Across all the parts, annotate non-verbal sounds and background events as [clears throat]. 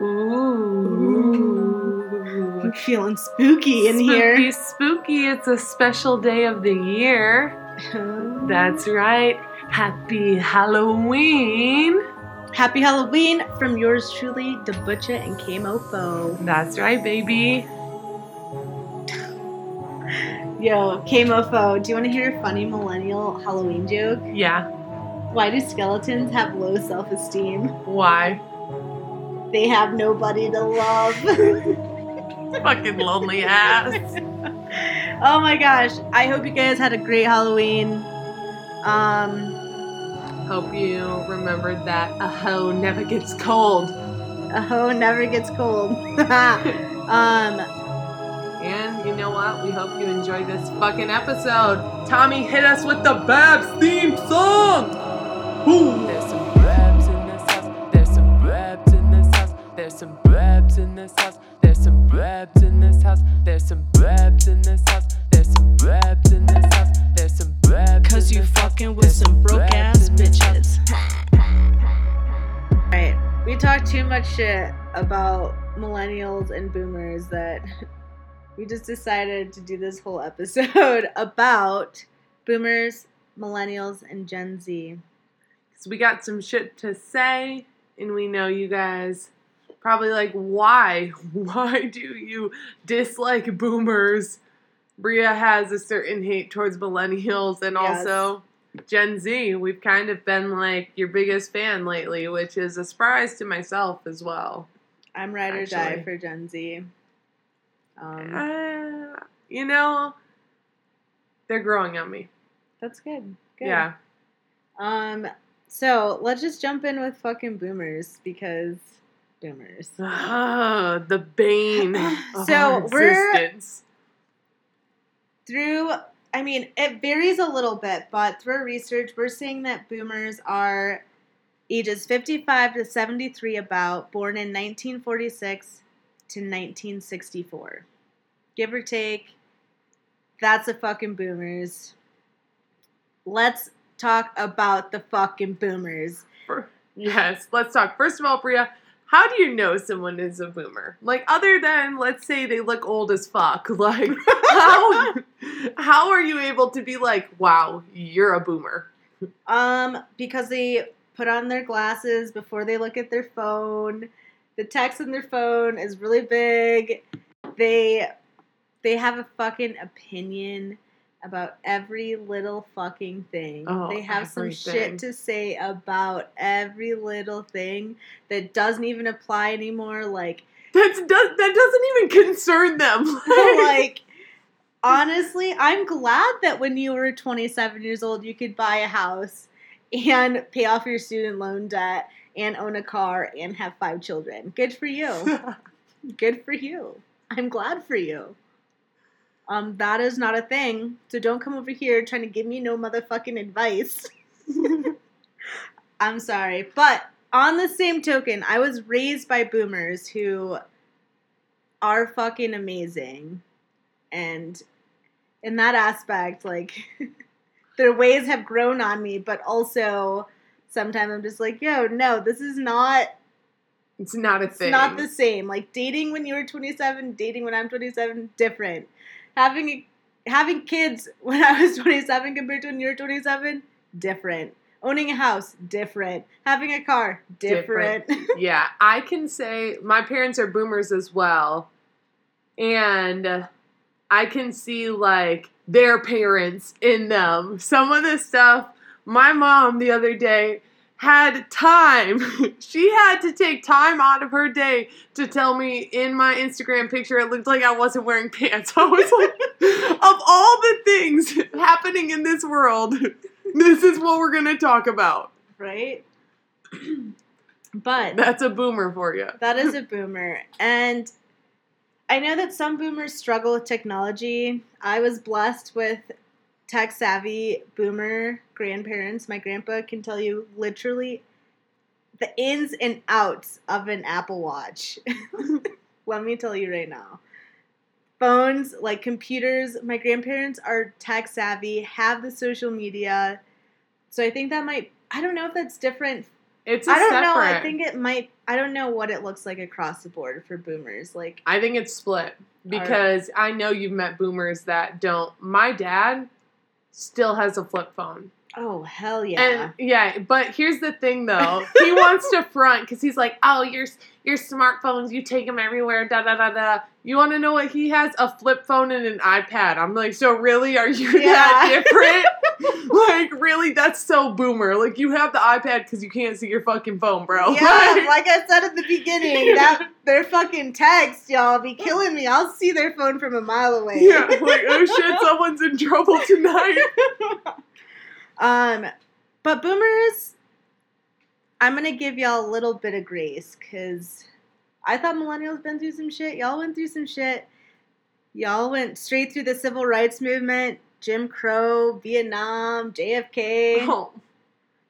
Ooh. I'm feeling spooky in spooky, here. Spooky. It's a special day of the year. [laughs] That's right. Happy Halloween. Happy Halloween from yours truly, the Butcher and K-Mofo. That's right, baby. Yo, K-Mofo, do you want to hear a funny millennial Halloween joke? Yeah. Why do skeletons have low self-esteem? Why? They have nobody to love. [laughs] Fucking lonely ass. oh my gosh. I hope you guys had a great Halloween. Um, Hope you remembered that a hoe never gets cold. a hoe never gets cold. [laughs] um, And you know what? We hope you enjoyed this fucking episode. Tommy, hit us with the Babs theme song! Boom! There's some brabs in this house. There's some brabs in this house. There's some brabs in this house. There's some brabs in this house. There's some brabs. cause you fucking with some broke ass in this house. bitches. Alright, we talked too much shit about millennials and boomers that we just decided to do this whole episode [laughs] about boomers, millennials, and Gen Z. So we got some shit to say, and we know you guys probably like, why? [laughs] Why do you dislike boomers? Bria has a certain hate towards millennials and Yes. also Gen Z. We've kind of been like your biggest fan lately, which is a surprise to myself as well. I'm ride or die for Gen Z. Um, Uh, you know, they're growing on me. that's good. good. Yeah. Um, so let's just jump in with fucking boomers because boomers. Ah, the bane [laughs] of So, our we're- through i mean it varies a little bit but through research we're seeing that boomers are ages 55 to 73 about born in 1946 to 1964 give or take that's a fucking boomers let's talk about the fucking boomers yes, let's talk. First of all, Bria, how do you know someone is a boomer? Like, other than let's say they look old as fuck, [laughs] like how how are you able to be like, wow, you're a boomer? Um, because they put on their glasses before they look at their phone. The text on their phone is really big. They they have a fucking opinion about every little fucking thing. Oh, they have some shit to say about every little thing that doesn't even apply anymore. Like That's does, that doesn't even concern them. [laughs] [laughs] like honestly, I'm glad that when you were 27 years old, you could buy a house and pay off your student loan debt and own a car and have five children. Good for you. [laughs] Good for you. I'm glad for you. Um, that is not a thing. So don't come over here trying to give me no motherfucking advice. [laughs] I'm sorry. But on the same token, I was raised by boomers who are fucking amazing. And in that aspect, like [laughs] their ways have grown on me, but also sometimes I'm just like, yo, no, this is not it's not a it's thing. not the same. Like dating when you were 27, dating when I'm 27, different. Having having kids when I was [laughs] 27 compared to when you're 27, different. Owning a house, different. Having a car, different. yeah, I can say my parents are boomers as well. And I can see like their parents in them. Some of the stuff my mom the other day had time. [laughs] she had to take time out of her day to tell me in my Instagram picture it looked like I wasn't wearing pants. [laughs] I was like, of all the things happening in this world, [laughs] this is what we're going to talk about. right? [clears throat] but That's a boomer for you. That is a boomer. And I know that some boomers struggle with technology. I was blessed with tech savvy boomer grandparents. My grandpa can tell you literally the ins and outs of an Apple Watch. [laughs] Let me tell you right now. Phones, like computers, my grandparents are tech savvy, have the social media. So I think that might, I don't know if that's different It's a I don't separate. know. I think it might. I don't know what it looks like across the board for boomers. Like, I think it's split because I know you've met boomers that don't. My dad still has a flip phone. oh hell yeah. And yeah, but here's the thing though. He [laughs] wants to front because he's like, oh, your your smartphones, you take them everywhere, da da da da. You want to know what he has? A flip phone and an iPad. I'm like, so really? Are you that different? [laughs] like, really? That's so boomer. Like, you have the iPad because you can't see your fucking phone, bro. yeah, Like- like I said at the beginning, [laughs] that their fucking text, y'all, be killing me. I'll see their phone from a mile away. yeah, like, oh shit, someone's in trouble tonight. [laughs] Um, but boomers, I'm gonna give y'all a little bit of grace because I thought millennials been through some shit. Y'all went through some shit. Y'all went straight through the civil rights movement, Jim Crow, Vietnam, JFK. Oh.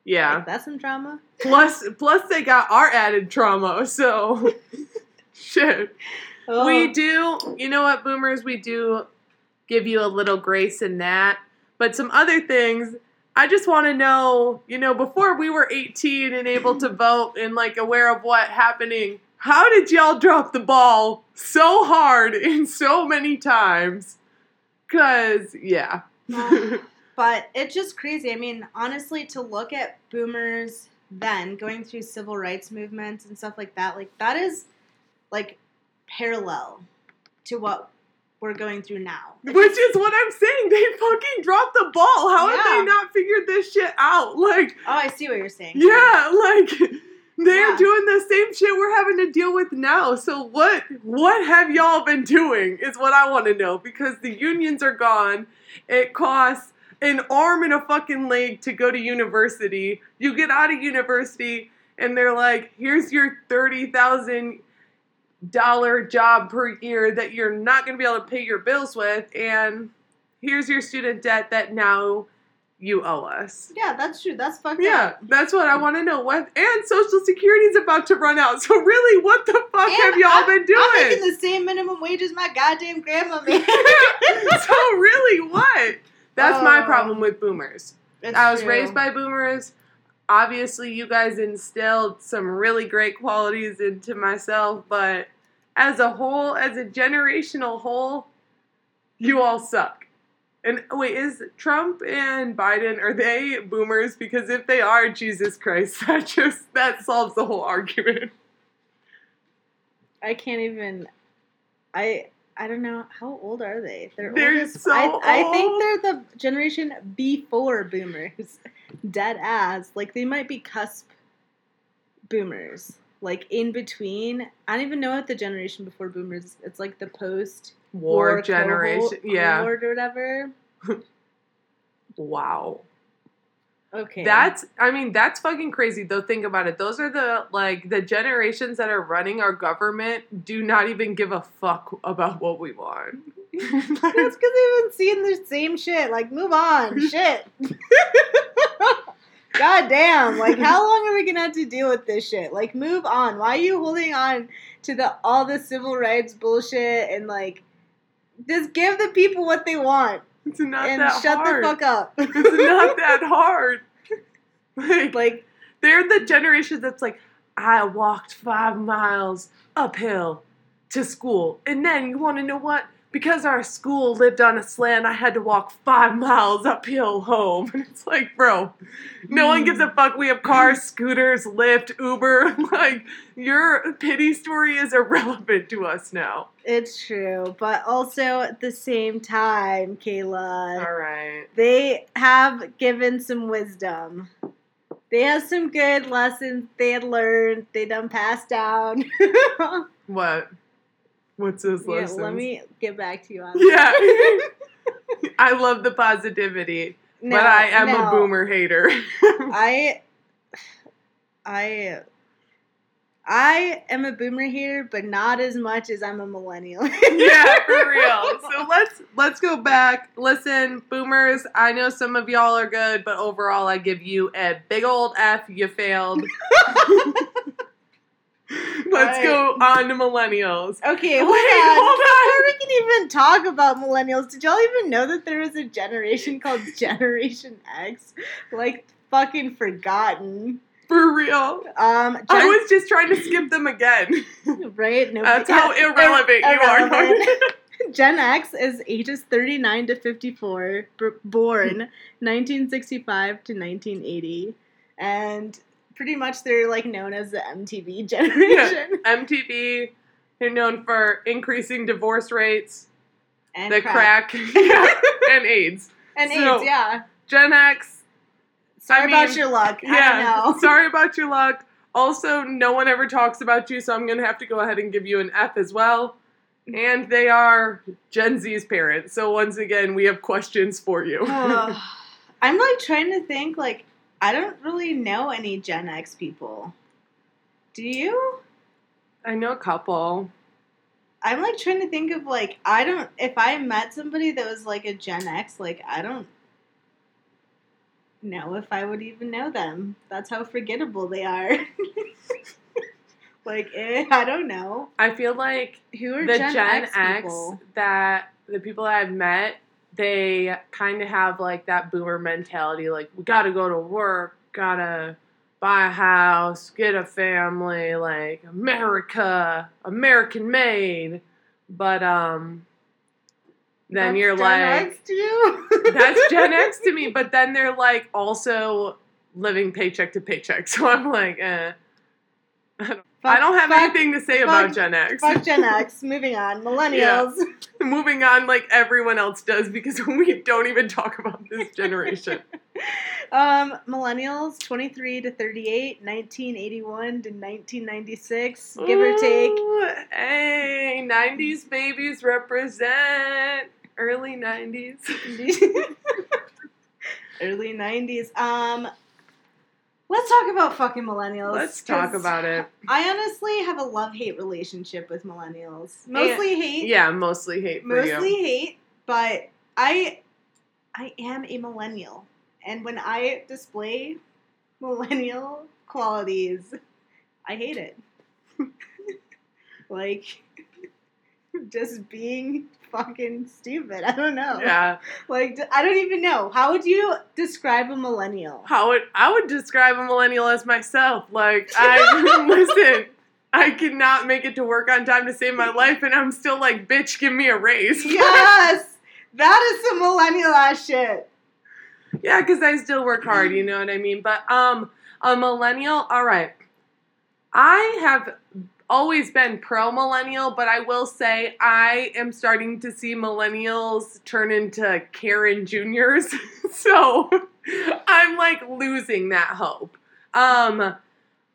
Yeah. Like, that's some trauma. Plus, plus they got our added trauma. So, [laughs] shit. Oh. We do, you know what, boomers, we do give you a little grace in that. But some other things, I just want to know, you know, before we were 18 and able to vote and like aware of what happening, how did y'all drop the ball so hard and so many times? Cause yeah. [laughs] But it's just crazy. I mean, honestly, to look at boomers then going through civil rights movements and stuff like that, like that is like parallel to what we're going through now. Which is what I'm saying. They fucking dropped the ball. How have they not figured this shit out? Like, Oh, I see what you're saying. Yeah, like they're Yeah. doing the same shit we're having to deal with now. So what what have y'all been doing is what I want to know because the unions are gone. It costs an arm and a fucking leg to go to university. You get out of university and they're like, "Here's your $30,000 job per year that you're not going to be able to pay your bills with and here's your student debt that now you owe us." Yeah, that's true. That's fucked Yeah, up. Yeah, that's what I want to know. What and Social Security's about to run out. [laughs] So really, what the fuck have y'all I'm- been I'm making the same minimum wage as my goddamn grandma [laughs] made. [laughs] so really, what? That's my Oh. problem with boomers. I was true. raised by boomers. Obviously, you guys instilled some really great qualities into myself, but as a whole, as a generational whole, you all suck. And wait, is Trump and Biden are they boomers? Because if they are, Jesus Christ, [laughs] that just that solves the whole argument. I can't even. I I don't know how old are they? They're, They're old so I, I think they're the generation before boomers. [laughs] Dead ass. Like they might be cusp boomers. Like in between. I don't even know what the generation before boomers. It's like the post War, war generation, yeah. or whatever. Wow. Okay. That's I mean that's fucking crazy though think about it. Those are the like the generations that are running our government do not even give a fuck about what we want. [laughs] That's because they've been seeing the same shit. Like, move on. [laughs] shit. [laughs] God damn. Like, how long are we gonna have to deal with this shit? Like, move on. Why are you holding on to the all the civil rights bullshit and like just give the people what they want it's not and that shut hard. the fuck up. [laughs] it's not [laughs] that hard. Like, like they're the generation that's like, I walked five miles uphill to school. And then you wanna know what? Because our school lived on a slant, I had to walk five miles uphill home. [laughs] And it's like, bro, no one gives a hmm. fuck. We have cars, scooters, Lyft, Uber. [laughs] Like, your pity story is irrelevant to us now. it's true. But also at the same time, Kayla. All right. they have given some wisdom. They have some good lessons they had learned. They done passed down. [laughs] What? [laughs] What's this lessons? let me get back to you on Yeah. that. [laughs] I love the positivity, No, but I am no. a boomer hater. [laughs] I, I, I am a boomer hater, but not as much as I'm a millennial. yeah, for real. So let's let's go back. Listen, boomers, I know some of y'all are good, but overall I give you a big old F, you failed. Let's go on to millennials. Okay, Wait, on. hold on. Before we can even talk about millennials, did y'all even know that there was a generation called [laughs] Generation X? Like fucking forgotten. For real. Um, I was just trying to skip them again. [laughs] right. No, That's how yeah, irrelevant you are. [laughs] Gen X is ages 39 to 54, b- born 1965 to 1980, and pretty much they're like known as the MTV [laughs] generation. MTV, they're known for increasing divorce rates, And the crack. crack, [laughs] yeah, and AIDS. and So- AIDS. Yeah. Gen X, Sorry I about your luck. I yeah. [laughs] Sorry about your luck. Also, no one ever talks about you, so I'm gonna have to go ahead and give you an F as well. And they are Gen Z's parents. So once again, we have questions for you. Ugh. [sighs] I'm like trying to think. Like, I don't really know any Gen X people. Do you? I know a couple. I'm like trying to think of like I don't if I met somebody that was like a Gen X, like I don't know if I would even know them. That's how forgettable they are. [laughs] like eh, I don't know I feel like who are the Gen, Gen, X, X, that the people that I've met, they kind of have like that boomer mentality. Like we gotta go to work, gotta buy a house, get a family, like America, American made. But um, then That's you're Gen like, X to you? [laughs] that's Gen X to me. [laughs] But then they're like also living paycheck to paycheck. [laughs] So I'm like, eh. [laughs] I don't have fuck, anything to say fuck- about Gen X. Fuck Gen [laughs] X. Moving on. [laughs] Millennials. moving on like everyone else does because we don't even talk about this generation. Um, millennials, 23 to 38, 1981 to 1996, give or take. Hey, 90s babies represent early 90s. Early 90s. Um, let's talk about fucking millennials. Let's talk about it. I honestly have a love hate relationship with millennials. Mostly hate. Yeah, mostly hate Mostly you. hate, but I I am a millennial. And when I display millennial qualities, I hate it. [laughs] [laughs] like [laughs] just being fucking stupid. [laughs] I don't know. Yeah. Like I don't even know. How would you describe a millennial? How would I would describe a millennial as myself. Like [laughs] I listen, I cannot make it to work on time to save my life and I'm still like, bitch, give me a raise. yes. [laughs] That is some millennial ass shit. Yeah, because I still work hard, you know what I mean? But um a millennial, all right. I have always been pro millennial, but I will say I am starting to see millennials turn into Karen Juniors. [laughs] so I'm like losing that hope. Um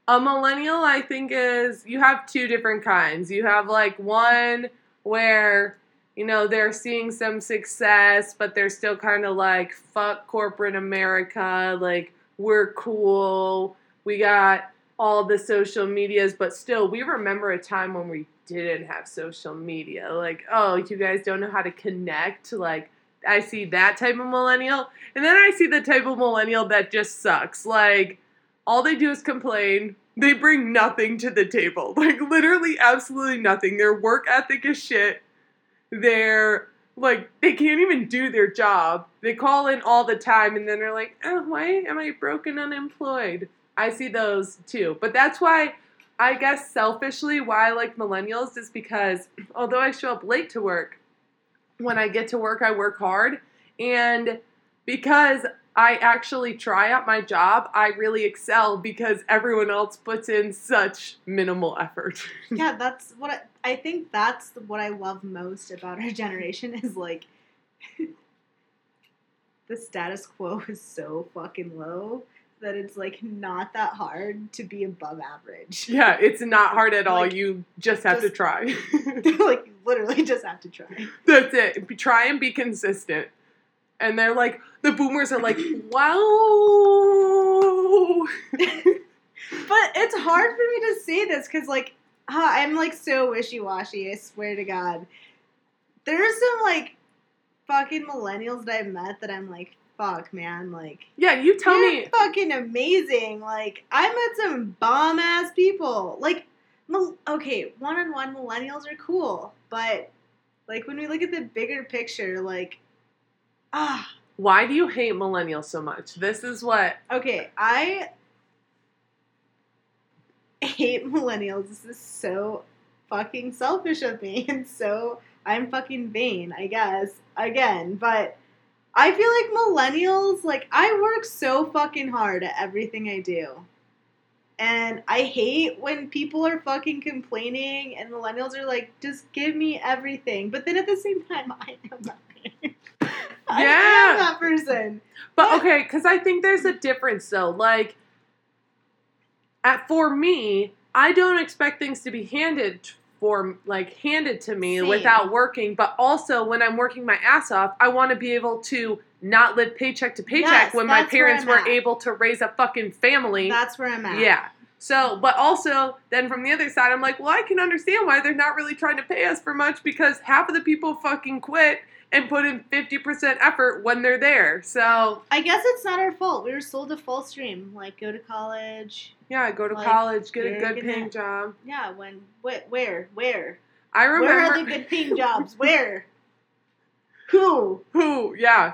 a millennial I think is you have two different kinds. You have like one where you know, they're seeing some success, but they're still kind of like, fuck corporate America. Like, we're cool. We got all the social medias, but still, we remember a time when we didn't have social media. Like, oh, you guys don't know how to connect. Like, I see that type of millennial. And then I see the type of millennial that just sucks. Like, all they do is complain. They bring nothing to the table. [laughs] Like, literally, absolutely nothing. Their work ethic is shit they're like they can't even do their job. They call in all the time and then they're like, "Oh, why am I broken unemployed?" I see those too. But that's why I guess selfishly why I like millennials is because although I show up late to work, when I get to work I work hard and because I actually try at my job, I really excel because everyone else puts in such minimal effort. [laughs] yeah, that's what I, I think. That's what I love most about our generation is like [laughs] the status quo is so fucking low that it's like not that hard to be above average. Yeah, it's not hard at all. Like, you just have to try. [laughs] like you literally just have to try. That's it. Try and be consistent. And they're like, the boomers are like, [clears throat] wow. But it's hard for me to say this because like huh, I'm like so wishy washy. I swear to God. There's some like fucking millennials that I've met that I'm like, fuck, man, like Yeah, you tell you're me. fucking amazing. Like I met some bomb ass people. Like, okay, one on one millennials are cool, but like when we look at the bigger picture, like ah, Why do you hate millennials so much? This is what. okay, I hate millennials. This is so fucking selfish of me [laughs] and so I'm fucking vain, I guess. Again, but I feel like millennials, like I work so fucking hard at everything I do. And I hate when people are fucking complaining and millennials are like, just give me everything. But then at the same time, [laughs] I am I Yeah. am that person. But okay, because I think there's a difference though. Like, at for me, I don't expect things to be handed for like handed to me Same. without working. But also, when I'm working my ass off, I want to be able to not live paycheck to paycheck Yes, when my parents were at. able to raise a fucking family. That's where I'm at. Yeah. So, but also, then from the other side, I'm like, well, I can understand why they're not really trying to pay us for much because half of the people fucking quit and put in 50% effort when they're there. So, I guess it's not our fault. We were sold a false dream. Like, go to college. yeah, go to Like, college, get a good paying job. Yeah, when, wh- where, where? I remember. Where are the good paying jobs? Where? [laughs] Who? Who? Yeah.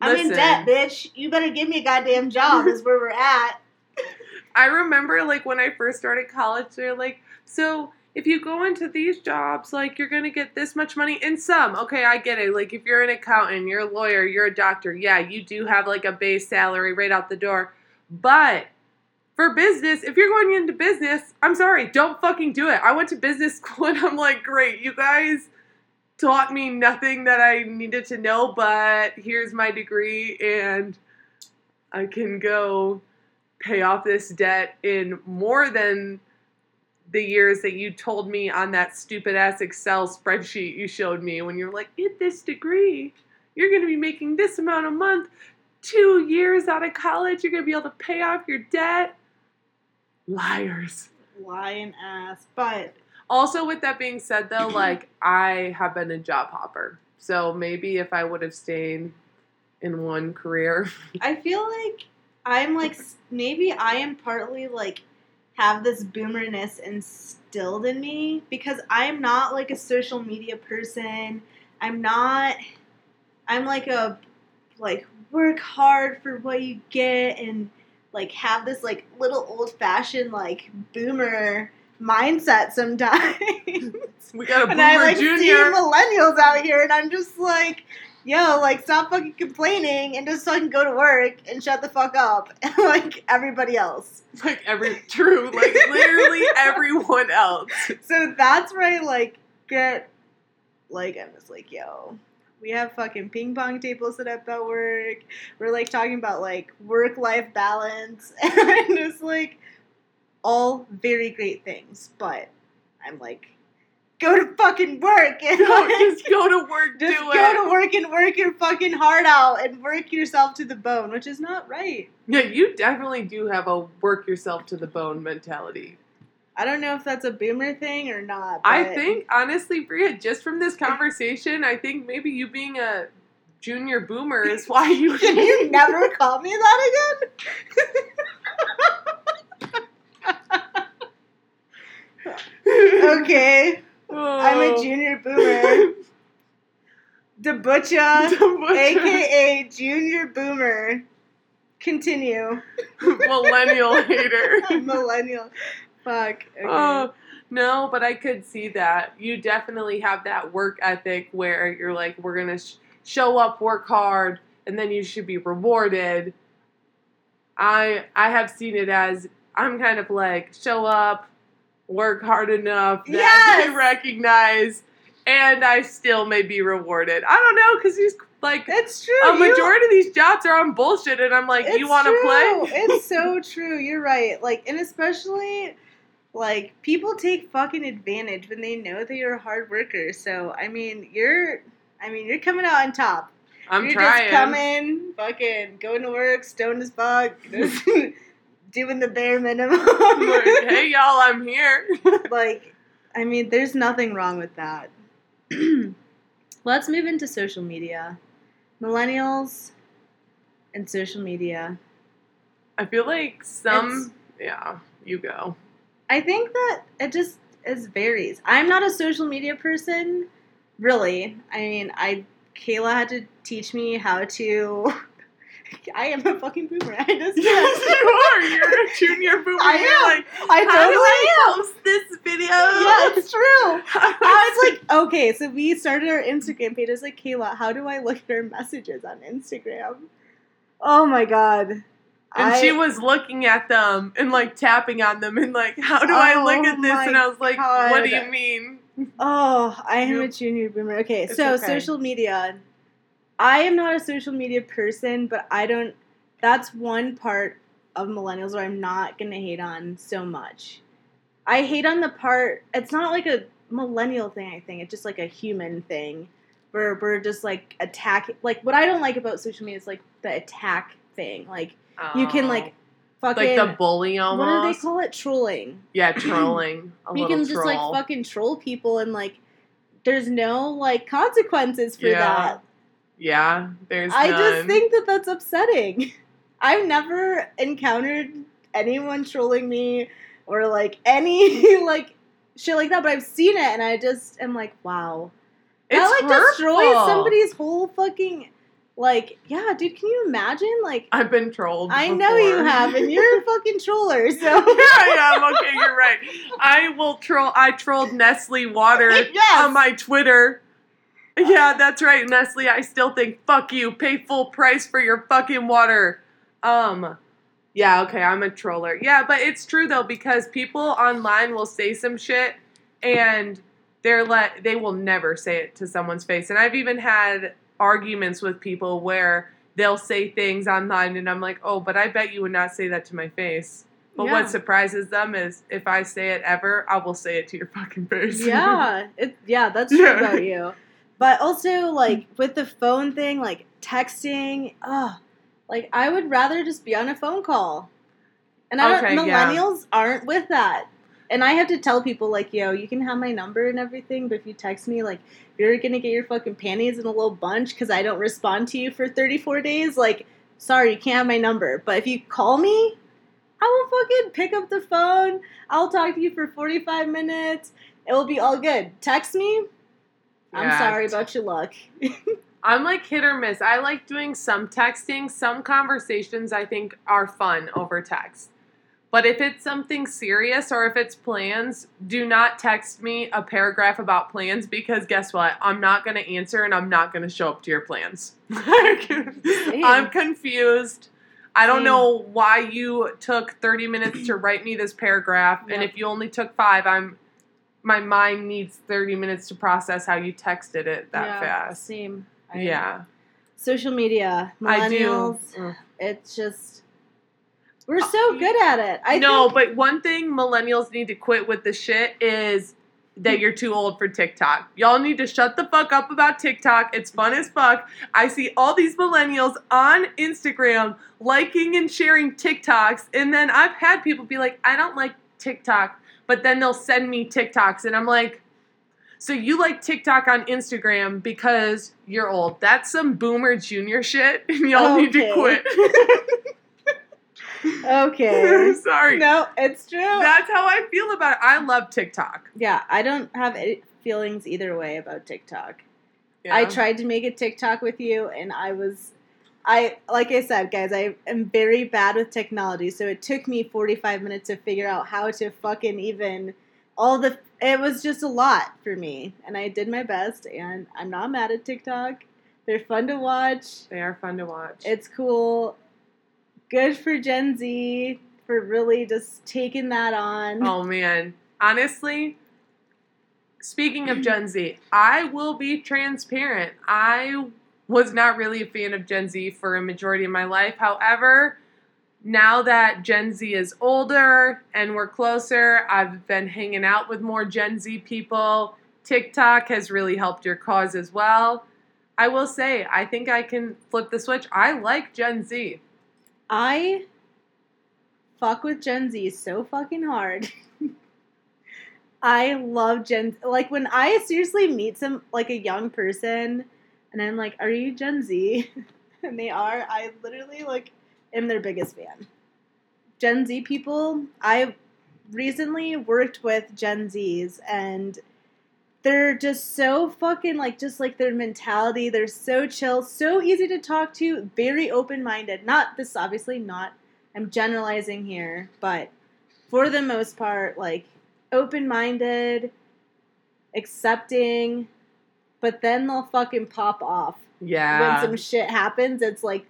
I'm in debt, bitch. You better give me a goddamn job. is where we're at. [laughs] I remember like when I first started college, they're like, so if you go into these jobs, like you're gonna get this much money in some. Okay, I get it. Like if you're an accountant, you're a lawyer, you're a doctor, yeah, you do have like a base salary right out the door. But for business, if you're going into business, I'm sorry, don't fucking do it. I went to business [laughs] school and I'm like, great, you guys taught me nothing that I needed to know, but here's my degree and I can go pay off this debt in more than the years that you told me on that stupid ass Excel spreadsheet you showed me when you're like, get this degree. You're going to be making this amount a month. Two years out of college, you're going to be able to pay off your debt. Liars. Lying ass. But Also, with that being said, though, [clears throat] like, I have been a job hopper. So maybe if I would have stayed in one career, [laughs] I feel like I'm like maybe I am partly like have this boomerness instilled in me because I'm not like a social media person. I'm not I'm like a like work hard for what you get and like have this like little old fashioned like boomer mindset sometimes. [laughs] we got a boomer and I like see millennials out here, and I'm just like, yo, like stop fucking complaining and just fucking go to work and shut the fuck up, [laughs] like everybody else. like every true, like literally [laughs] everyone else. So that's where I like get, like I'm just like, yo. We have fucking ping pong tables set up at work. We're like talking about like work life balance [laughs] and just like all very great things. But I'm like, go to fucking work and No, like, just go to work, Just do go it. to work and work your fucking heart out and work yourself to the bone, which is not right. Yeah, you definitely do have a work yourself to the bone mentality. I don't know if that's a boomer thing or not. I think, honestly, Bria, just from this conversation, I think maybe you being a junior boomer is why you. [laughs] Can you [laughs] never call me that again? [laughs] okay, I'm Oh. [laughs] a junior boomer. The butcher, aka junior boomer. Continue. [laughs] millennial hater. [laughs] Millennial. Fuck. Okay. Oh, no, but I could see that. You definitely have that work ethic where you're like, we're going to sh- show up, work hard, and then you should be rewarded. I I have seen it as I'm kind of like show up, work hard enough that Yes! they recognize, and I still may be rewarded. I don't know because these like it's true. a you- majority of these jobs are on bullshit, and I'm like, you want to play? it's [laughs] so true. You're right. Like, and especially like people take fucking advantage when they know that you're a hard worker. So I mean, you're, I mean, you're coming out on top. I'm you're trying. just coming, fucking going to work, stoned as fuck, [laughs] [laughs] doing the bare minimum. Like, [laughs] hey y'all, I'm here. [laughs] like, I mean, there's nothing wrong with that. [clears throat] Let's move into social media. Millennials and social media. I feel like some. It's- yeah, you go. I think that it just is varies. I'm not a social media person, really. I mean, I Kayla had to teach me how to [laughs] I am a fucking boomer. [laughs] I just Yes, you are. You're a junior boomer. I am. like, I how do totally I am. post this video? Yeah, it's true. [laughs] I was like, okay, so we started our Instagram page. I was like, Kayla, how do I look at our messages on Instagram? Oh my god. And I- she was looking at them and like tapping on them and like, how do I look Oh at this? And I was like, what do you mean? Oh, I am a junior boomer. Okay, It's so okay. social media. I am not a social media person, but I don't. That's one part of millennials where I'm not gonna hate on so much. I hate on the part. It's not like a millennial thing. I think it's just like a human thing, where we're just like attack. Like what I don't like about social media is like the attack thing. Like you can like Oh. fucking. like the bully almost. what do they call it? Trolling. Yeah, trolling. A [clears throat] you can just troll. like fucking troll people and like there's no like consequences for Yeah, that. Yeah, there's. I none. just think that that's upsetting. [laughs] I've never encountered anyone trolling me or like [laughs] any like shit like that, but I've seen it and I just am like, wow. it's that like destroys somebody's whole fucking like yeah, dude, can you imagine? Like I've been trolled. I know you have, and you're a [laughs] fucking troller, so yeah, I am. Okay, you're right. I will troll. I trolled Nestle water Yes. on my Twitter. Yeah, that's right, Nestle. I still think fuck you. Pay full price for your fucking water. Um, yeah, okay, I'm a troller. Yeah, but it's true though because people online will say some shit and they're let they will never say it to someone's face. And I've even had arguments with people where they'll say things online and I'm like, "Oh, but I bet you would not say that to my face." But Yeah. what surprises them is if I say it ever, I will say it to your fucking face. yeah, [laughs] it, yeah, that's true Yeah. about you. But also, like [laughs] with the phone thing, like texting, ugh, like I would rather just be on a phone call. And I Okay, don't, yeah. millennials aren't with that. And I have to tell people like, yo, you can have my number and everything, but if you text me, like, you're gonna get your fucking panties in a little bunch because I don't respond to you for 34 days, like, sorry, you can't have my number. But if you call me, I will fucking pick up the phone. I'll talk to you for 45 minutes. It will be all good. Text me. I'm sorry about your luck. [laughs] I'm like hit or miss. I like doing some texting. Some conversations I think are fun over text. But if it's something serious or if it's plans, do not text me a paragraph about plans because guess what? I'm not going to answer and I'm not going to show up to your plans. [laughs] I'm confused. I don't Same. know why you took 30 minutes to write me this paragraph and if you only took 5, I'm my mind needs 30 minutes to process how you texted it that Yeah, fast. Same. I- Yeah. Social media, I do. millennials. Ugh. It's just we're uh, so good at it. I no, think, but one thing millennials need to quit with the shit is that you're too old for TikTok. Y'all need to shut the fuck up about TikTok. It's fun as fuck. I see all these millennials on Instagram liking and sharing TikToks, and then I've had people be like, I don't like TikTok, but then they'll send me TikToks, and I'm like, so you like TikTok on Instagram because you're old. That's some boomer junior shit, [laughs] and y'all need to Okay. quit. [laughs] okay. [laughs] Sorry. no, it's true. That's how I feel about it. I love TikTok. yeah, I don't have any feelings either way about TikTok. Yeah. I tried to make a TikTok with you, and I was, I like I said, guys, I am very bad with technology, so it took me forty five minutes to figure out how to fucking even all the. It was just a lot for me, and I did my best, and I'm not mad at TikTok. They're fun to watch. They are fun to watch. It's cool. Good for Gen Z for really just taking that on. oh man, honestly, speaking of Gen Z, I will be transparent. I was not really a fan of Gen Z for a majority of my life. However, now that Gen Z is older and we're closer, I've been hanging out with more Gen Z people. TikTok has really helped your cause as well. I will say, I think I can flip the switch. I like Gen Z. I fuck with Gen Z so fucking hard. [laughs] I love Gen like when I seriously meet some like a young person and I'm like, "Are you Gen Z?" [laughs] and they are. I literally like am their biggest fan. Gen Z people, I recently worked with Gen Zs and they're just so fucking like just like their mentality they're so chill so easy to talk to very open-minded not this obviously not i'm generalizing here but for the most part like open-minded accepting but then they'll fucking pop off Yeah. when some shit happens it's like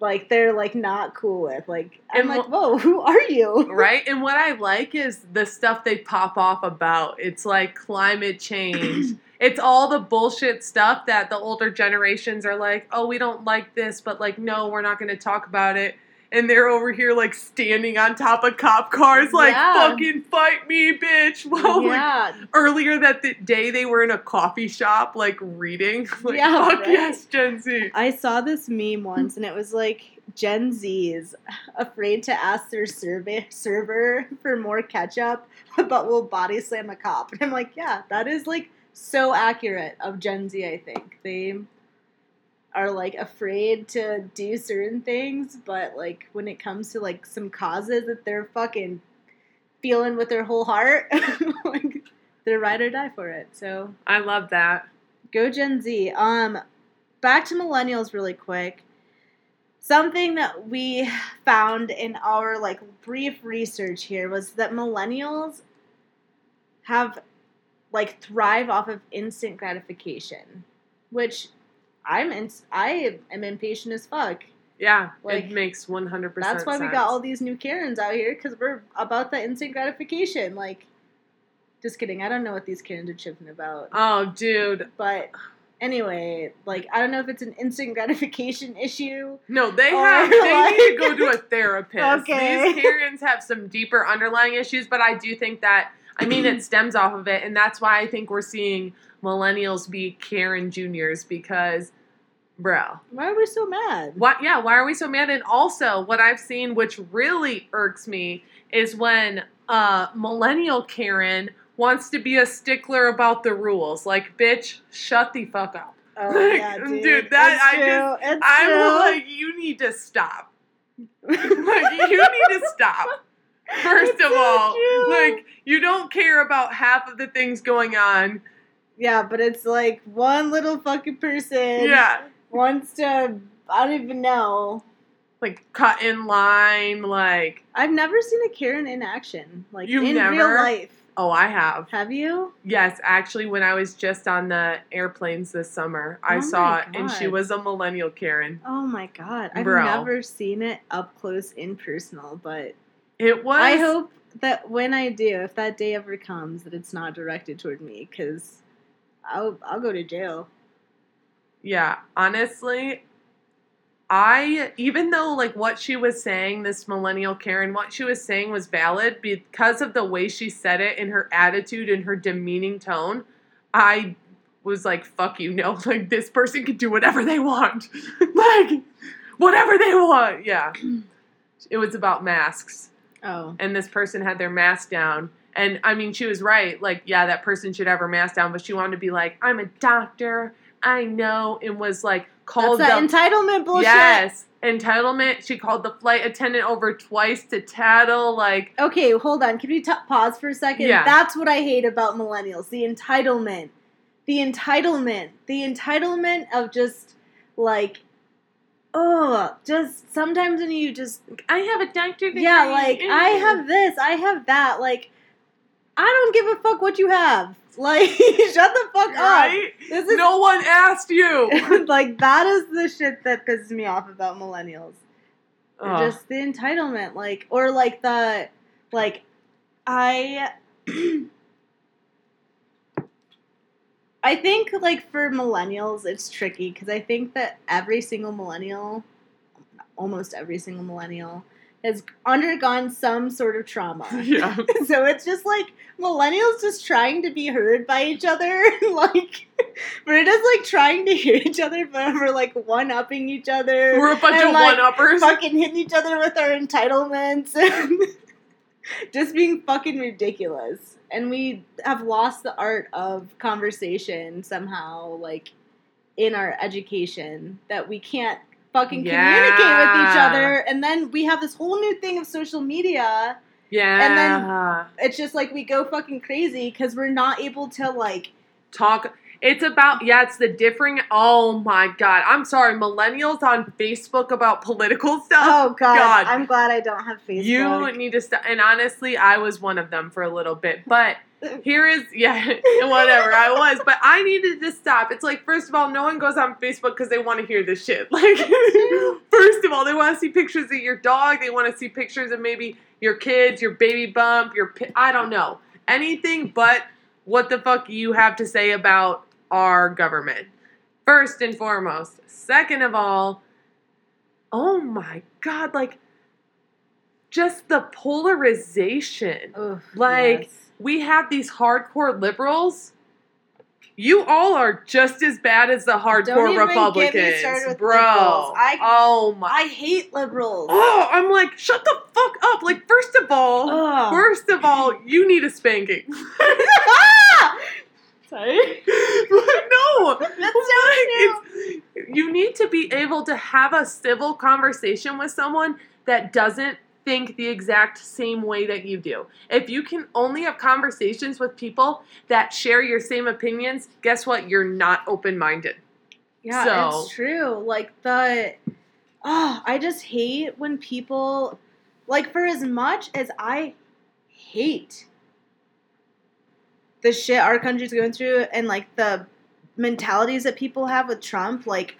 like they're like not cool with like i'm And like wh- whoa who are you right? And what I like is the stuff they pop off about. It's like climate change. [clears throat] it's all the bullshit stuff that the older generations are like, oh, we don't like this, but like, no, we're not going to talk about it. And they're over here like standing on top of cop cars, like, Yeah. fucking fight me, bitch. [laughs] Well, like, earlier that the day they were in a coffee shop, like reading. [laughs] Like, Yeah, fuck right. yes, Gen Z. I saw this meme once, and it was like Gen Z's afraid to ask their survey server for more ketchup, [laughs] but will body slam a cop. And I'm like, yeah, that is like so accurate of Gen Z. I think they are like afraid to do certain things, but like when it comes to like some causes that they're fucking feeling with their whole heart, [laughs] like they're ride or die for it. So I love that. Go Gen Z. Um, back to millennials really quick. Something that we found in our like brief research here was that millennials have like thrive off of instant gratification, which I'm in, I am impatient as fuck. Yeah, Like, it makes 100% That's why we got all these new Karens out here because we're about the instant gratification. Like, just kidding. I don't know what these Karens are chipping about. Oh, dude. But anyway, like I don't know if it's an instant gratification issue. No, they have. They like- need to go to a [laughs] therapist. Okay. These Karens have some deeper underlying issues, but I do think that. I mean, it [clears throat] stems off of it, and that's why I think we're seeing millennials be Karen juniors because, bro, Why are we so mad? what? Yeah, why are we so mad? And also, what I've seen, which really irks me, is when uh, millennial Karen wants to be a stickler about the rules. Like, bitch, shut the fuck up. Oh [laughs] Like, yeah, dude. dude, that- It's I true. It's I'm true. like, you need to stop. like, you need to stop. [laughs] First It's of so all, true. like, you don't care about half of the things going on. Yeah, but it's like one little fucking person Yeah. wants to. I don't even know. Like, cut in line. Like, I've never seen a Karen in action, like You've in never? real life. oh, I have. Have you? Yes, actually, when I was just on the airplanes this summer, I Oh saw it, and she was a millennial Karen. Oh my god, I've Bro. never seen it up close in personal, but It was. I hope that when I do, if that day ever comes, that it's not directed toward me, because I'll I'll go to jail. Yeah, honestly, I even though like what she was saying, this millennial Karen, what she was saying was valid because of the way she said it and her attitude and her demeaning tone. I was like, "Fuck you, no! [laughs] Like this person can do whatever they want, [laughs] like whatever they want." Yeah, [clears throat] it was about masks, Oh, and this person had their mask down. And I mean, she was right. Like, yeah, that person should have her mask down, but she wanted to be like, I'm a doctor. I know. And was like, that's called that the. entitlement bullshit. Yes. Entitlement. She called the flight attendant over twice to tattle. Like, Okay, hold on. Can we t- pause for a second? Yeah. That's what I hate about millennials. The entitlement. The entitlement. The entitlement of just like oh, just sometimes when you just I have a doctor degree. yeah, like I have this, I have that. Like I don't give a fuck what you have. Like [laughs] shut the fuck up. This is No one asked you. [laughs] like that is the shit that pisses me off about millennials. Just the entitlement, like or like the like I [clears throat] I think like for millennials it's tricky because I think that every single millennial almost every single millennial has undergone some sort of trauma. [laughs] yeah. [laughs] so it's just like millennials just trying to be heard by each other. [laughs] like we're just like trying to hear each other, but we're like one upping each other. We're a bunch And, of like, one uppers. fucking hitting each other with our entitlements and just being fucking ridiculous. And we have lost the art of conversation somehow, like in our education, that we can't fucking communicate with each other. And then we have this whole new thing of social media Yeah. And then it's just like we go fucking crazy because we're not able to like. talk it's about yeah it's the differing oh my god i'm sorry millennials on facebook about political stuff Oh god, God. I'm glad I don't have Facebook. you need to stop and honestly i was one of them for a little bit but here is yeah [laughs] whatever i was but i needed to stop. It's like first of all no one goes on facebook because they want to hear this shit. [laughs] Like first of all they want to see pictures of your dog they want to see pictures of maybe your kids your baby bump your i don't know. Anything but what the fuck you have to say about our government. First and foremost. Second of all oh my god like just the polarization. Oof, Like, yes. We have these hardcore liberals. You all are just as bad as the hardcore even get me Republicans, bro. liberals. I- oh my! I hate liberals. Oh, I'm like, shut the fuck up! Like, first of all, Ugh. first of all, you need a spanking. [laughs] [laughs] Sorry. no, [laughs] That's so Like, true. you need to be able to have a civil conversation with someone that doesn't think the exact same way that you do. If you can only have conversations with people that share your same opinions, guess what? You're not open minded. Yeah, So- it's true. Like the oh, I just hate when people like for as much as I hate the shit our country's going through and like the mentalities that people have with Trump, like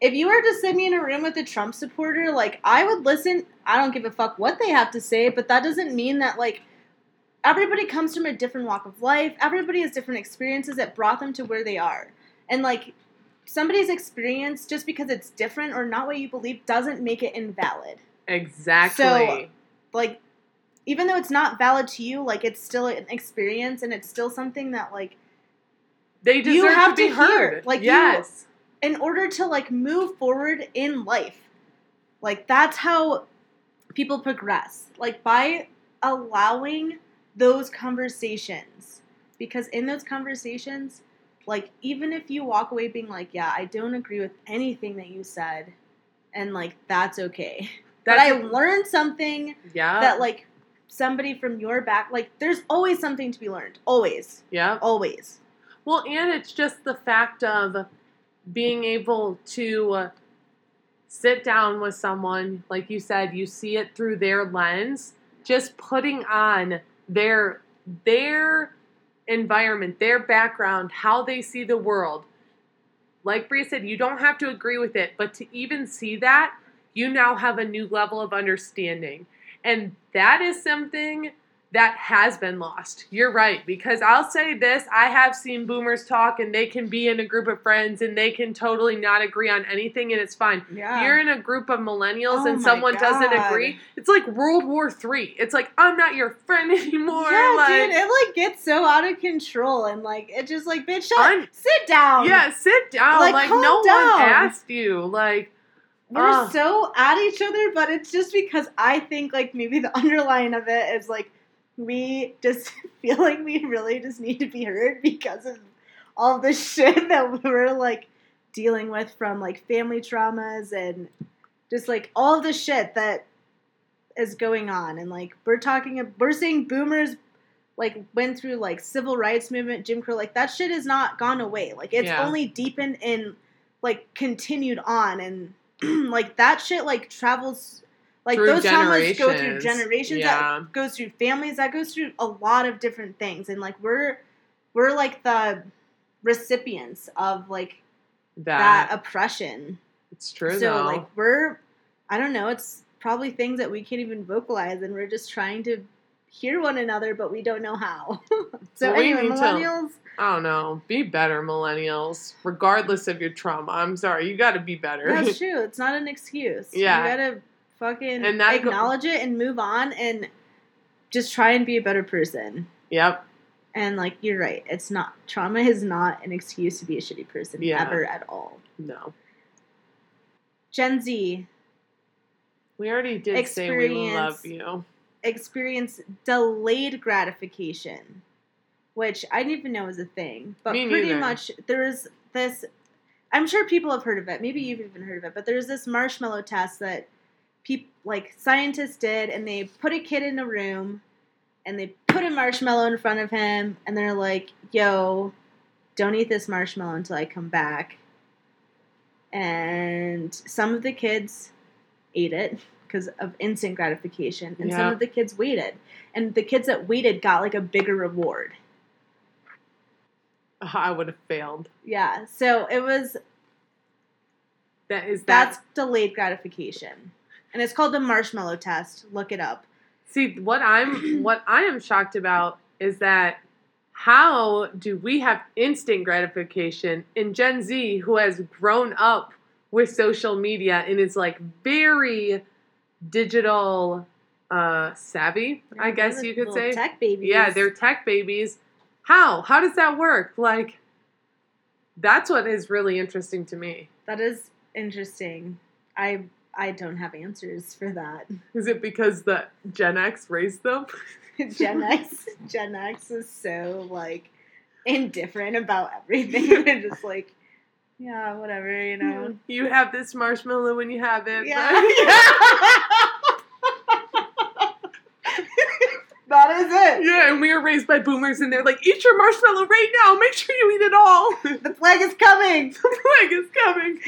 if you were to sit me in a room with a Trump supporter, like I would listen. I don't give a fuck what they have to say, but that doesn't mean that like everybody comes from a different walk of life. Everybody has different experiences that brought them to where they are. And like somebody's experience just because it's different or not what you believe doesn't make it invalid. Exactly. So Like even though it's not valid to you, like it's still an experience and it's still something that like they deserve you have to be to hear, heard. like, you- yes. in order to like move forward in life like that's how people progress like by allowing those conversations. Because in those conversations like even if you walk away being like yeah i don't agree with anything that you said and like that's okay. But i learned something yeah. that like somebody from your back like there's always something to be learned. Always. Yeah. always. Well, and it's just the fact of being able to uh, sit down with someone, like you said, you see it through their lens, just putting on their their environment, their background, how they see the world. Like Bria said, you don't have to agree with it, but to even see that, you now have a new level of understanding. And that is something that has been lost. You're right, because I'll say this I have seen boomers talk and they can be in a group of friends and they can totally not agree on anything and it's fine. yeah You're in a group of millennials Oh and someone doesn't agree. It's like World War Three. It's like I'm not your friend [laughs] anymore. Yeah, like, dude, it like gets so out of control, and like it just like bitch, shut, I'm- sit down. yeah, sit down. Like, Like, no down. one asked you. Like we're Ugh. so at each other, but it's just because I think like maybe the [laughs] underlying of it is like we just [laughs] feel like we really just need to be heard because of all the [laughs] shit that we're like dealing with from like family traumas and just like all the shit that is going on. And like we're talking we're seeing boomers like went through like civil rights movement jim crow like that shit has not gone away. Like it's Yeah. only deepened and like continued on. And [clears throat] like that shit like travels like those traumas go through generations. Yeah. that goes through families that goes through a lot of different things and like we're we're like the recipients of like that. that oppression it's true so though. like we're I don't know, it's probably things that we can't even vocalize and we're just trying to hear one another but we don't know how. [laughs] so We anyway, need to- millennials I don't know. Be better, millennials. Regardless of your trauma. I'm sorry. You got to be better. that's [laughs] true. It's not an excuse. Yeah. You gotta fucking And that go- acknowledge it and move on and just try and be a better person. yep. And like you're right, it's not trauma is not an excuse to be a shitty person Yeah. ever at all. No. Gen Z We already did say we Experience. love you. experience delayed gratification, which I didn't even know was a thing. But Me pretty neither. much there is this. I'm sure people have heard of it. Maybe you've even heard of it. But there's this marshmallow test that people like scientists did, and they put a kid in a room and they put a marshmallow in front of him, and they're like, "Yo, don't eat this marshmallow until I come back." And some of the kids ate it because of instant gratification, and some of the kids waited, and the kids that waited got like a bigger reward. [laughs] I would have failed. Yeah, so it was That is that's delayed gratification, and it's called the marshmallow test. Look it up. See what I'm [clears throat] what I am shocked about is that how do we have instant gratification in Gen Z who has grown up with social media and is like very digital uh savvy, I guess you could say. tech babies. Yeah, they're tech babies. How? How does that work? Like that's what is really interesting to me. That is interesting. I I don't have answers for that. Is it because the Gen X raised them? [laughs] Gen X Gen X is so like indifferent about everything. [laughs] They're just like, yeah, whatever, you know. Hmm. You have this marshmallow when you have it. Yeah. [laughs] that is it. yeah, and we were raised by boomers, and they're like, "Eat your marshmallow right now. Make sure you eat it all. The flag is coming. the flag is coming."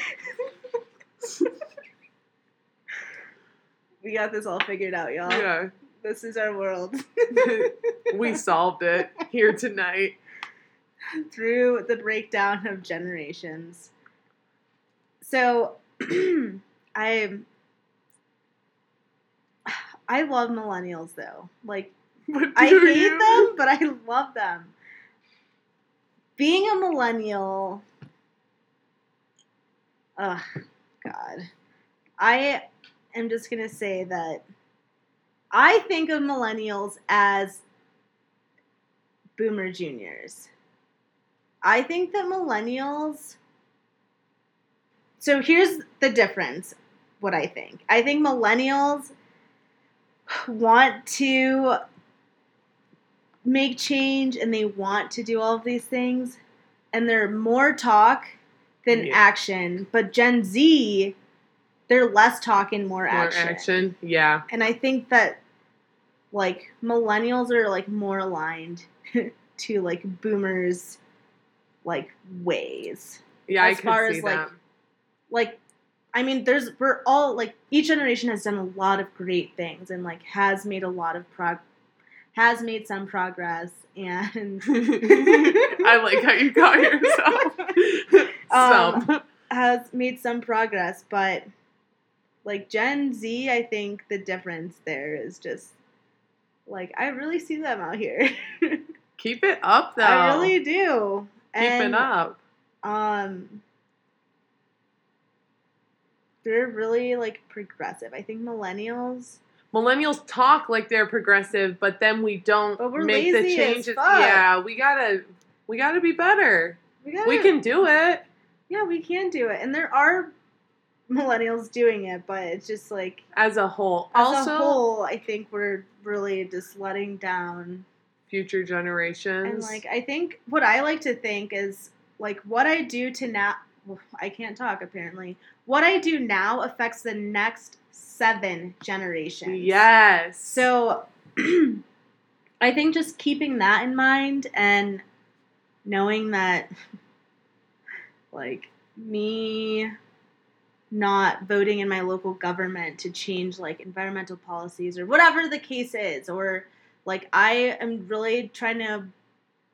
We got this all figured out, y'all. Yeah, This is our world. [laughs] we solved it here tonight. through the breakdown of generations. So [clears throat] I I love millennials though. Like I hate you? them, but I love them. Being a millennial Ugh, God. I am just gonna say that I think of millennials as boomer juniors. I think that millennials. So here's the difference. What I think. I think millennials want to make change and they want to do all of these things, and they're more talk than Yeah. action. But Gen Z, they're less talk and more, More action. action. Yeah. And I think that like millennials are like more aligned [laughs] to like boomers like ways. Yeah, I As could far see as, like, that. Like I mean there's we're all like each generation has done a lot of great things and like has made a lot of prog has made some progress and [laughs] [laughs] I like how you got yourself. Um, Some. has made some progress, but like Gen Z, I think the difference there is just like I really see them out here. [laughs] Keep it up, though. I really do. Keep and, it up. Um, they're really like progressive. I think millennials. Millennials talk like they're progressive, but then we don't But we're make the changes. Yeah, we gotta, we gotta be better. We, gotta, We can do it. Yeah, we can do it, and there are [laughs] millennials doing it, but it's just like as a whole. as also, a whole, I think we're really just letting down future generations. And like I think what I like to think is like what I do to now well, I can't talk apparently. What I do now affects the next 7 generations. yes. So [clears throat] I think just keeping that in mind and knowing that [laughs] like me not voting in my local government to change like environmental policies or whatever the case is or like I am really trying to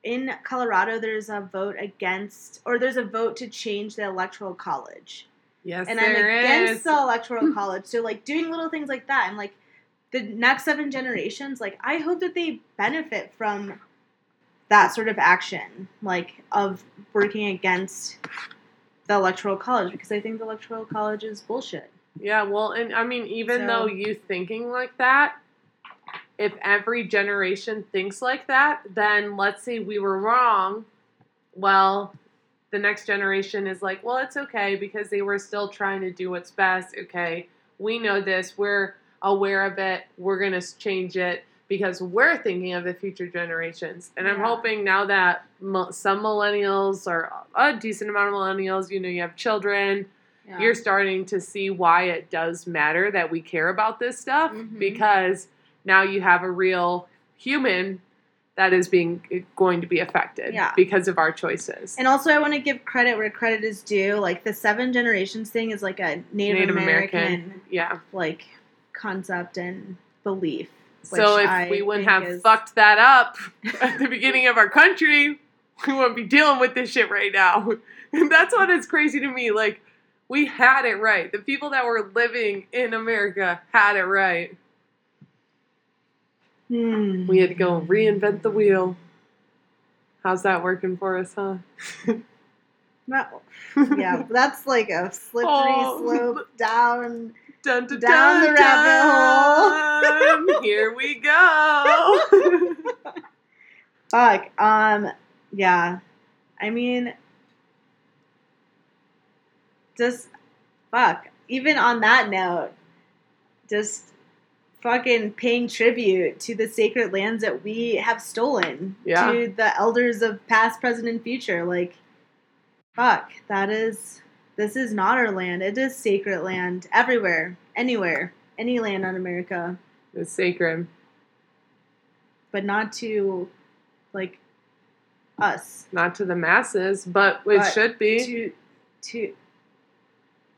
in Colorado there's a vote against or there's a vote to change the electoral college yes, and I'm against is. the electoral [laughs] college. So like doing little things like that, and like the next seven generations, like I hope that they benefit from that sort of action, like of working against the electoral college, because I think the electoral college is bullshit. Yeah, well, and I mean, even So- though you thinking like that, if every generation thinks like that, then let's say we were wrong. Well, the next generation is like, well, it's okay because they were still trying to do what's best. Okay, we know this. We're aware of it. We're going to change it because we're thinking of the future generations. And I'm Yeah. hoping now that mo- some millennials or a decent amount of millennials, you know, you have children, Yeah. you're starting to see why it does matter that we care about this stuff Mhm. because now you have a real human that is being going to be affected Yeah. because of our choices. And also, I want to give credit where credit is due. Like the seven generations thing is like a Native, Native American, American, yeah. like concept and belief. So if I we wouldn't have is- fucked that up [laughs] at the beginning of our country, we wouldn't be dealing with this shit right now. And [laughs] that's what is crazy to me. Like, we had it right. The people that were living in America had it right. Hmm. We had to go reinvent the wheel. How's that working for us, huh? [laughs] Not- yeah, that's like a slippery Oh. slope down. Dun, dun, Down the rabbit hole. Here we go. [laughs] Fuck. Um. Yeah. I mean, just fuck. Even on that note, just fucking paying tribute to the sacred lands that we have stolen Yeah. to the elders of past, present, and future. Like, fuck. That is. This is not our land. It is sacred land everywhere, anywhere, any land on America, it's sacred. but not to, like, us. Not to the masses, but it But should be. to to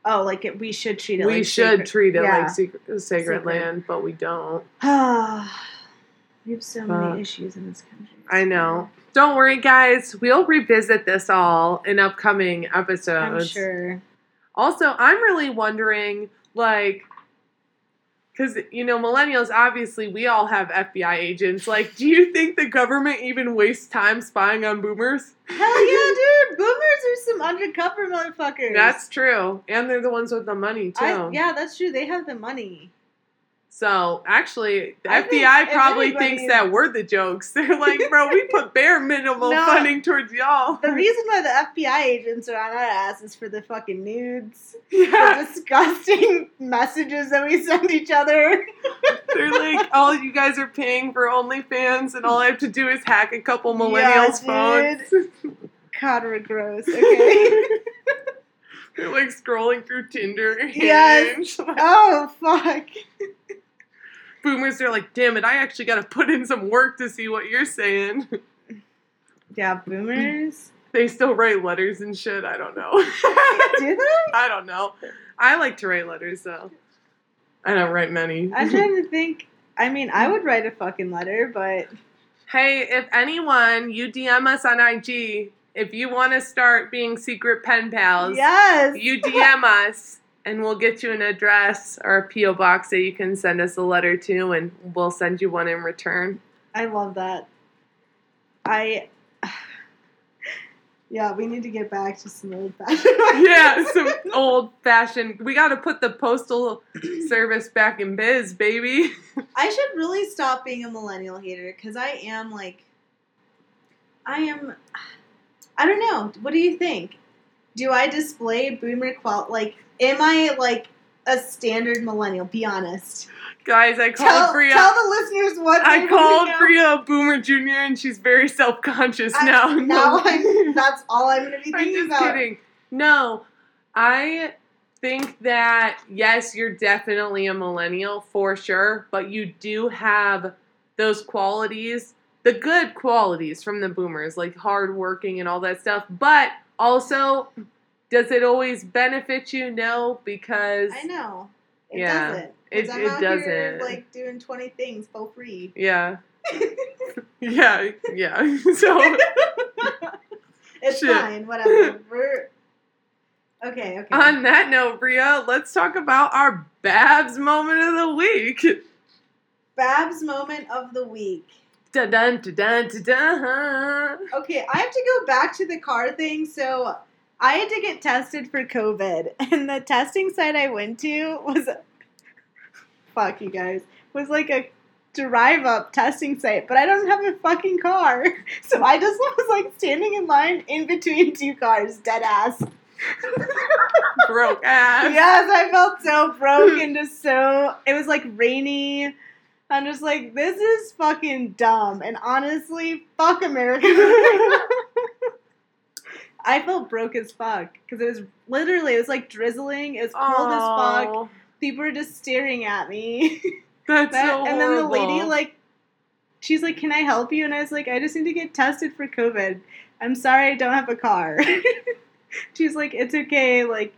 oh like it, we should treat it we like should sacred. treat it Yeah. like sacred, sacred Sacred. land, but we don't. [sighs] we have so many issues in this country I know. Don't worry, guys. We'll revisit this all in upcoming episodes. i'm sure Also, I'm really wondering, like, because, you know, millennials, obviously, we all have FBI agents. Like, do you think the government even wastes time spying on boomers? hell yeah [laughs] dude boomers are some undercover motherfuckers That's true. And they're the ones with the money, too. I, yeah that's true they have the money So, actually, the I FBI if probably thinks that we're the jokes. [laughs] They're like, bro, we put bare minimal No. funding towards y'all. the [laughs] reason why the fbi agents are on our ass is for the fucking nudes yeah. the disgusting messages that we send each other [laughs] They're like, all you guys are paying for OnlyFans, and all I have to do is hack a couple millennials' Yeah, phones. god we're gross okay They're like scrolling through Tinder. Yes. Hinge. oh fuck Boomers are like, damn it, I actually got to put in some work to see what you're saying. Yeah, boomers. They still write letters and shit. I don't know. [laughs] Do they? I don't know. I like to write letters though. I don't write many. I'm [laughs] trying to think. I mean, I would write a fucking letter, but Hey, if anyone, you DM us on IG. If you want to start being secret pen pals, yes, you DM us [laughs] and we'll get you an address or a P.O. box that you can send us a letter to, and we'll send you one in return. I love that. I. [sighs] Yeah, we need to get back to some old fashioned. [laughs] Yeah, some old fashioned. We got to put the postal [clears throat] service back in biz, baby. I should really stop being a millennial hater because I am like, I am. [sighs] I don't know. What do you think? Do I display boomer qual? Like, am I like a standard millennial? Be honest. Guys, I called Tell, Bria. tell the listeners what I called. Bria a boomer junior, and she's very self conscious now. Now [laughs] I'm, that's all I'm going to be I'm thinking just about. kidding. No, I think that yes, you're definitely a millennial for sure, but you do have those qualities, the good qualities from the boomers, like hardworking and all that stuff. But also, does it always benefit you? No, because I know. It Yeah, doesn't. it- I'm it out Here, doesn't. like doing 20 things for free. yeah, [laughs] yeah, yeah. [laughs] So [laughs] It's Shit. fine. Whatever. We're okay. Okay. on that note, Bria, let's talk about our Babs moment of the week. Babs moment of the week. Dun dun dun dun dun dun. Okay, I have to go back to the car thing. So I had to get tested for COVID, [laughs] and the testing site I went to was fuck you guys was like a drive up testing site, but I don't have a fucking car, [laughs] so I just [laughs] was like standing in line in between two cars, dead ass. Broke ass. yes, I felt so broke and just so. It was like rainy. I'm just like, this is fucking dumb. And honestly, fuck America. I felt broke as fuck because it was literally it was like drizzling. It was cold as fuck. People were just staring at me. [laughs] That's That- so and then the lady like she's like, "Can I help you?" And I was like, "I just need to get tested for COVID. I'm sorry, I don't have a car." [laughs] she's like, "It's okay." Like,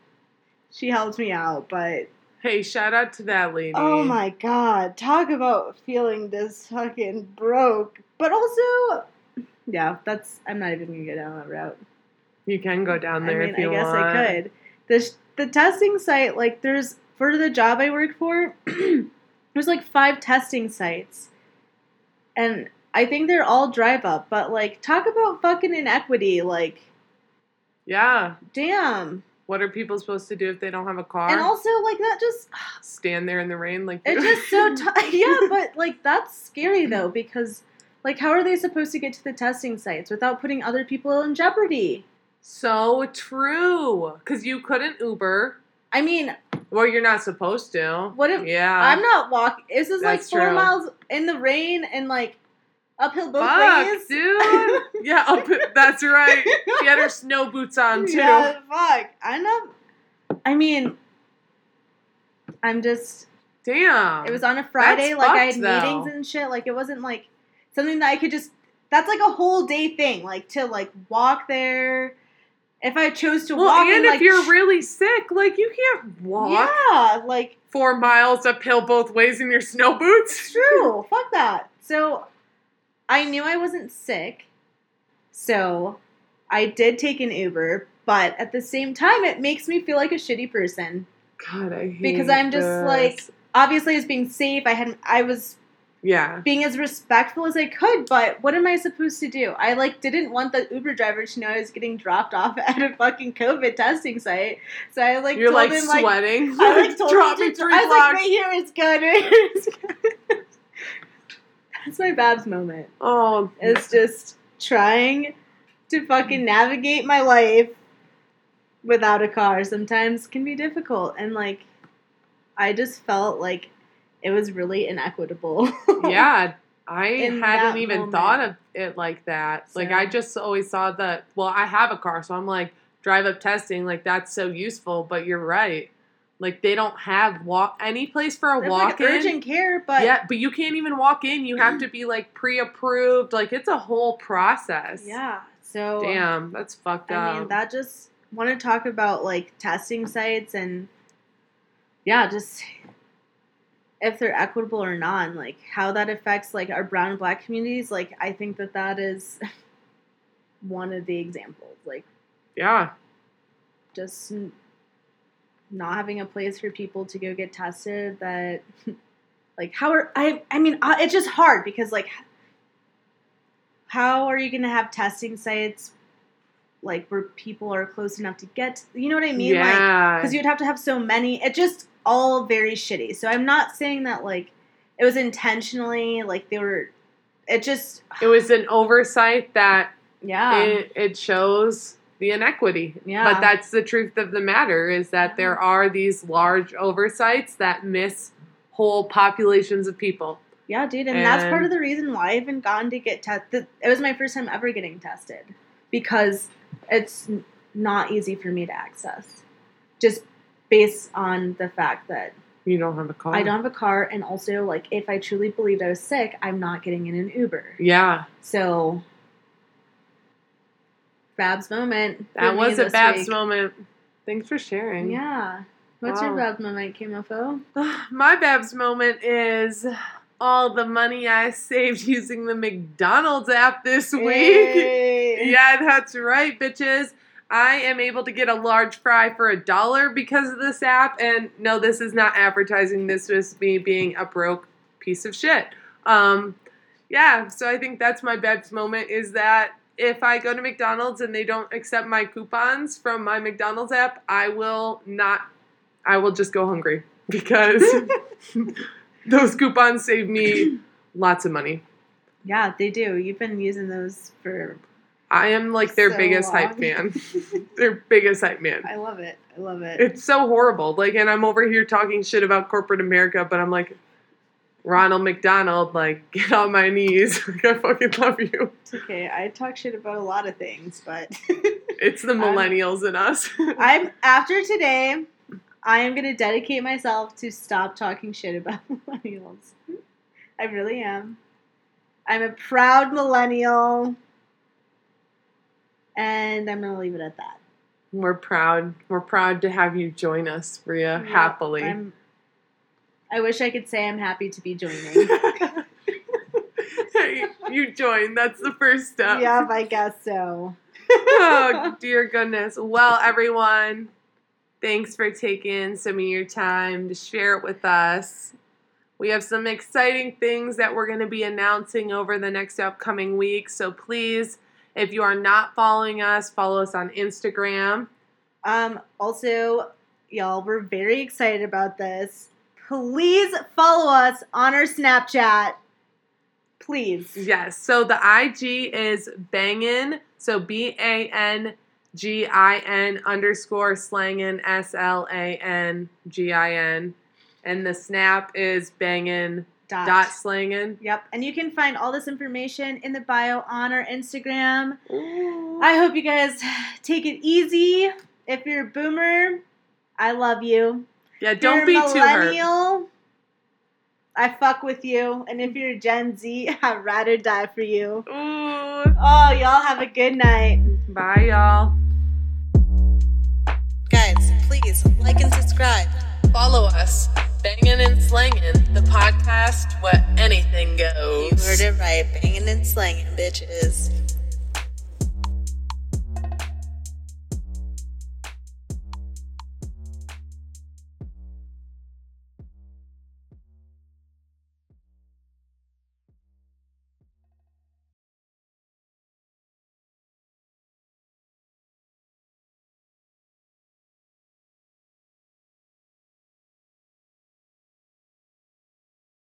she helped me out, but Hey, shout out to that lady. oh my god, talk about feeling this fucking broke. But also, yeah, that's. I'm not even gonna go down that route. You can go down there I mean, if you want. I guess want. I could. The the testing site, like, there's for the job I worked for, [clears throat] there's like five testing sites, and I think they're all drive up. But like, talk about fucking inequity. Like, Yeah. damn. What are people supposed to do if they don't have a car? And also, like, that just [sighs] Stand there in the rain like it's just so [laughs] t- [laughs] yeah. But like, that's scary though because. Like, how are they supposed to get to the testing sites without putting other people in jeopardy? So true. Because you couldn't Uber. I mean, Well, you're not supposed to. What if Yeah. I'm not walking? This is like That's four true. miles in the rain and like uphill both Fuck, ways. dude. [laughs] yeah, up, that's right. She had her snow boots on too. Yeah, fuck. I'm not. I mean, I'm just. Damn. It was on a Friday. That's like I had though. meetings and shit. Like it wasn't like something that I could just. That's like a whole day thing. Like to like walk there. If I chose to well, walk, and and, if like, you're really sick, like you can't walk yeah, like four miles uphill both ways in your snow boots. True. Fuck that. So I knew I wasn't sick. So I did take an Uber, but at the same time it makes me feel like a shitty person. God, I hate Because I'm just, this. like- Obviously I was being safe. I had I was yeah. being as respectful as I could, but what am I supposed to do? I like didn't want the Uber driver to know I was getting dropped off [laughs] at a fucking COVID testing site. So I like You're told like him like sweating. I like [laughs] told Drop him to, three I was blocks. like, right here is good. Right here is good. [laughs] That's my Babs moment. oh, It's just trying to fucking navigate my life without a car. Sometimes can be difficult, and like, I just felt like it was really inequitable. [laughs] yeah. I In hadn't even moment. thought of it like that. Like I just always saw that. Well, I have a car, so I'm like drive up testing. Like that's so useful. But you're right. Like they don't have walk any place for a There's walk like in. urgent care, but yeah, but you can't even walk in. You have to be like pre-approved. Like it's a whole process. yeah. So Damn, that's fucked up. I mean, that just want to talk about like testing sites and yeah, just if they're equitable or not, and, like how that affects like our brown and black communities. Like, I think that that is [laughs] one of the examples. Like, yeah. just not having a place for people to go get tested. That [laughs] like how are I? I mean, uh, it's just hard because like how are you going to have testing sites like where people are close enough to get to, you know what i mean like yeah. because you'd have to have so many it just all very shitty so i'm not saying that like it was intentionally like they were it just it was an oversight that yeah it, it shows the inequity. Yeah. But that's the truth of the matter is that there are these large oversights that miss whole populations of people. yeah dude and, that's part of the reason why i haven't gone to get tested it was my first time ever getting tested because it's not easy for me to access just based on the fact that You don't have a car. I don't have a car, and also like if I truly believed I was sick, I'm not getting in an Uber. Yeah. So, Babs moment. That was a Babs week. moment. Thanks for sharing. Yeah. What's your Babs moment, KMFO? [sighs] My Babs moment is all the money I saved using the McDonald's app this week. Hey. [laughs] Yeah, that's right, bitches. I am able to get a large fry for a dollar because of this app. And no, this is not advertising. This was me being a broke piece of shit. Um, yeah, so I think that's my best moment is that if I go to McDonald's and they don't accept my coupons from my McDonald's app, I will not, I will just go hungry [laughs] because [laughs] those coupons save me lots of money. Yeah, they do. You've been using those for. I am like their So biggest hype man. [laughs] their biggest hype man. I love it. I love it. It's so horrible. Like, and I'm over here talking shit about corporate America, but I'm like, Ronald McDonald, like, [laughs] get on my knees. [laughs] like, I fucking love you. It's okay. I talk shit about a lot of things, but It's the I'm- millennials in us. I'm after today. I am gonna dedicate myself to stop talking shit about millennials. I really am. I'm a proud millennial. And I'm going to leave it at that. We're proud. We're proud to have you join us, Yeah, happily. I'm, I wish I could say I'm happy to be joining. [laughs] Hey, you joined. That's the first step. yep, I guess so. oh, [laughs] dear goodness. Well, everyone, thanks for taking some of your time to share it with us. We have some exciting things that we're going to be announcing over the next upcoming weeks. So please, if you are not following us, follow us on Instagram. Um, also, y'all, we're very excited about this. Please follow us on our Snapchat. Please. Yes. So the IG is bangin. So B A N G I N underscore slangin S L A N G I N. And the snap is bangin Dot. dot slangin. Yep. And you can find all this information in the bio on our Instagram. I hope you guys take it easy. If you're a boomer, I love you. Yeah, If don't be a too hurt. millennial, I fuck with you. And if you're Gen Z, [laughs] I'd rather die for you. Ooh. Oh, y'all have a good night. Bye, y'all. Guys, please like and subscribe. Follow us, bangin' and slangin', the podcast where anything goes. You heard it right. Banging and slanging, bitches.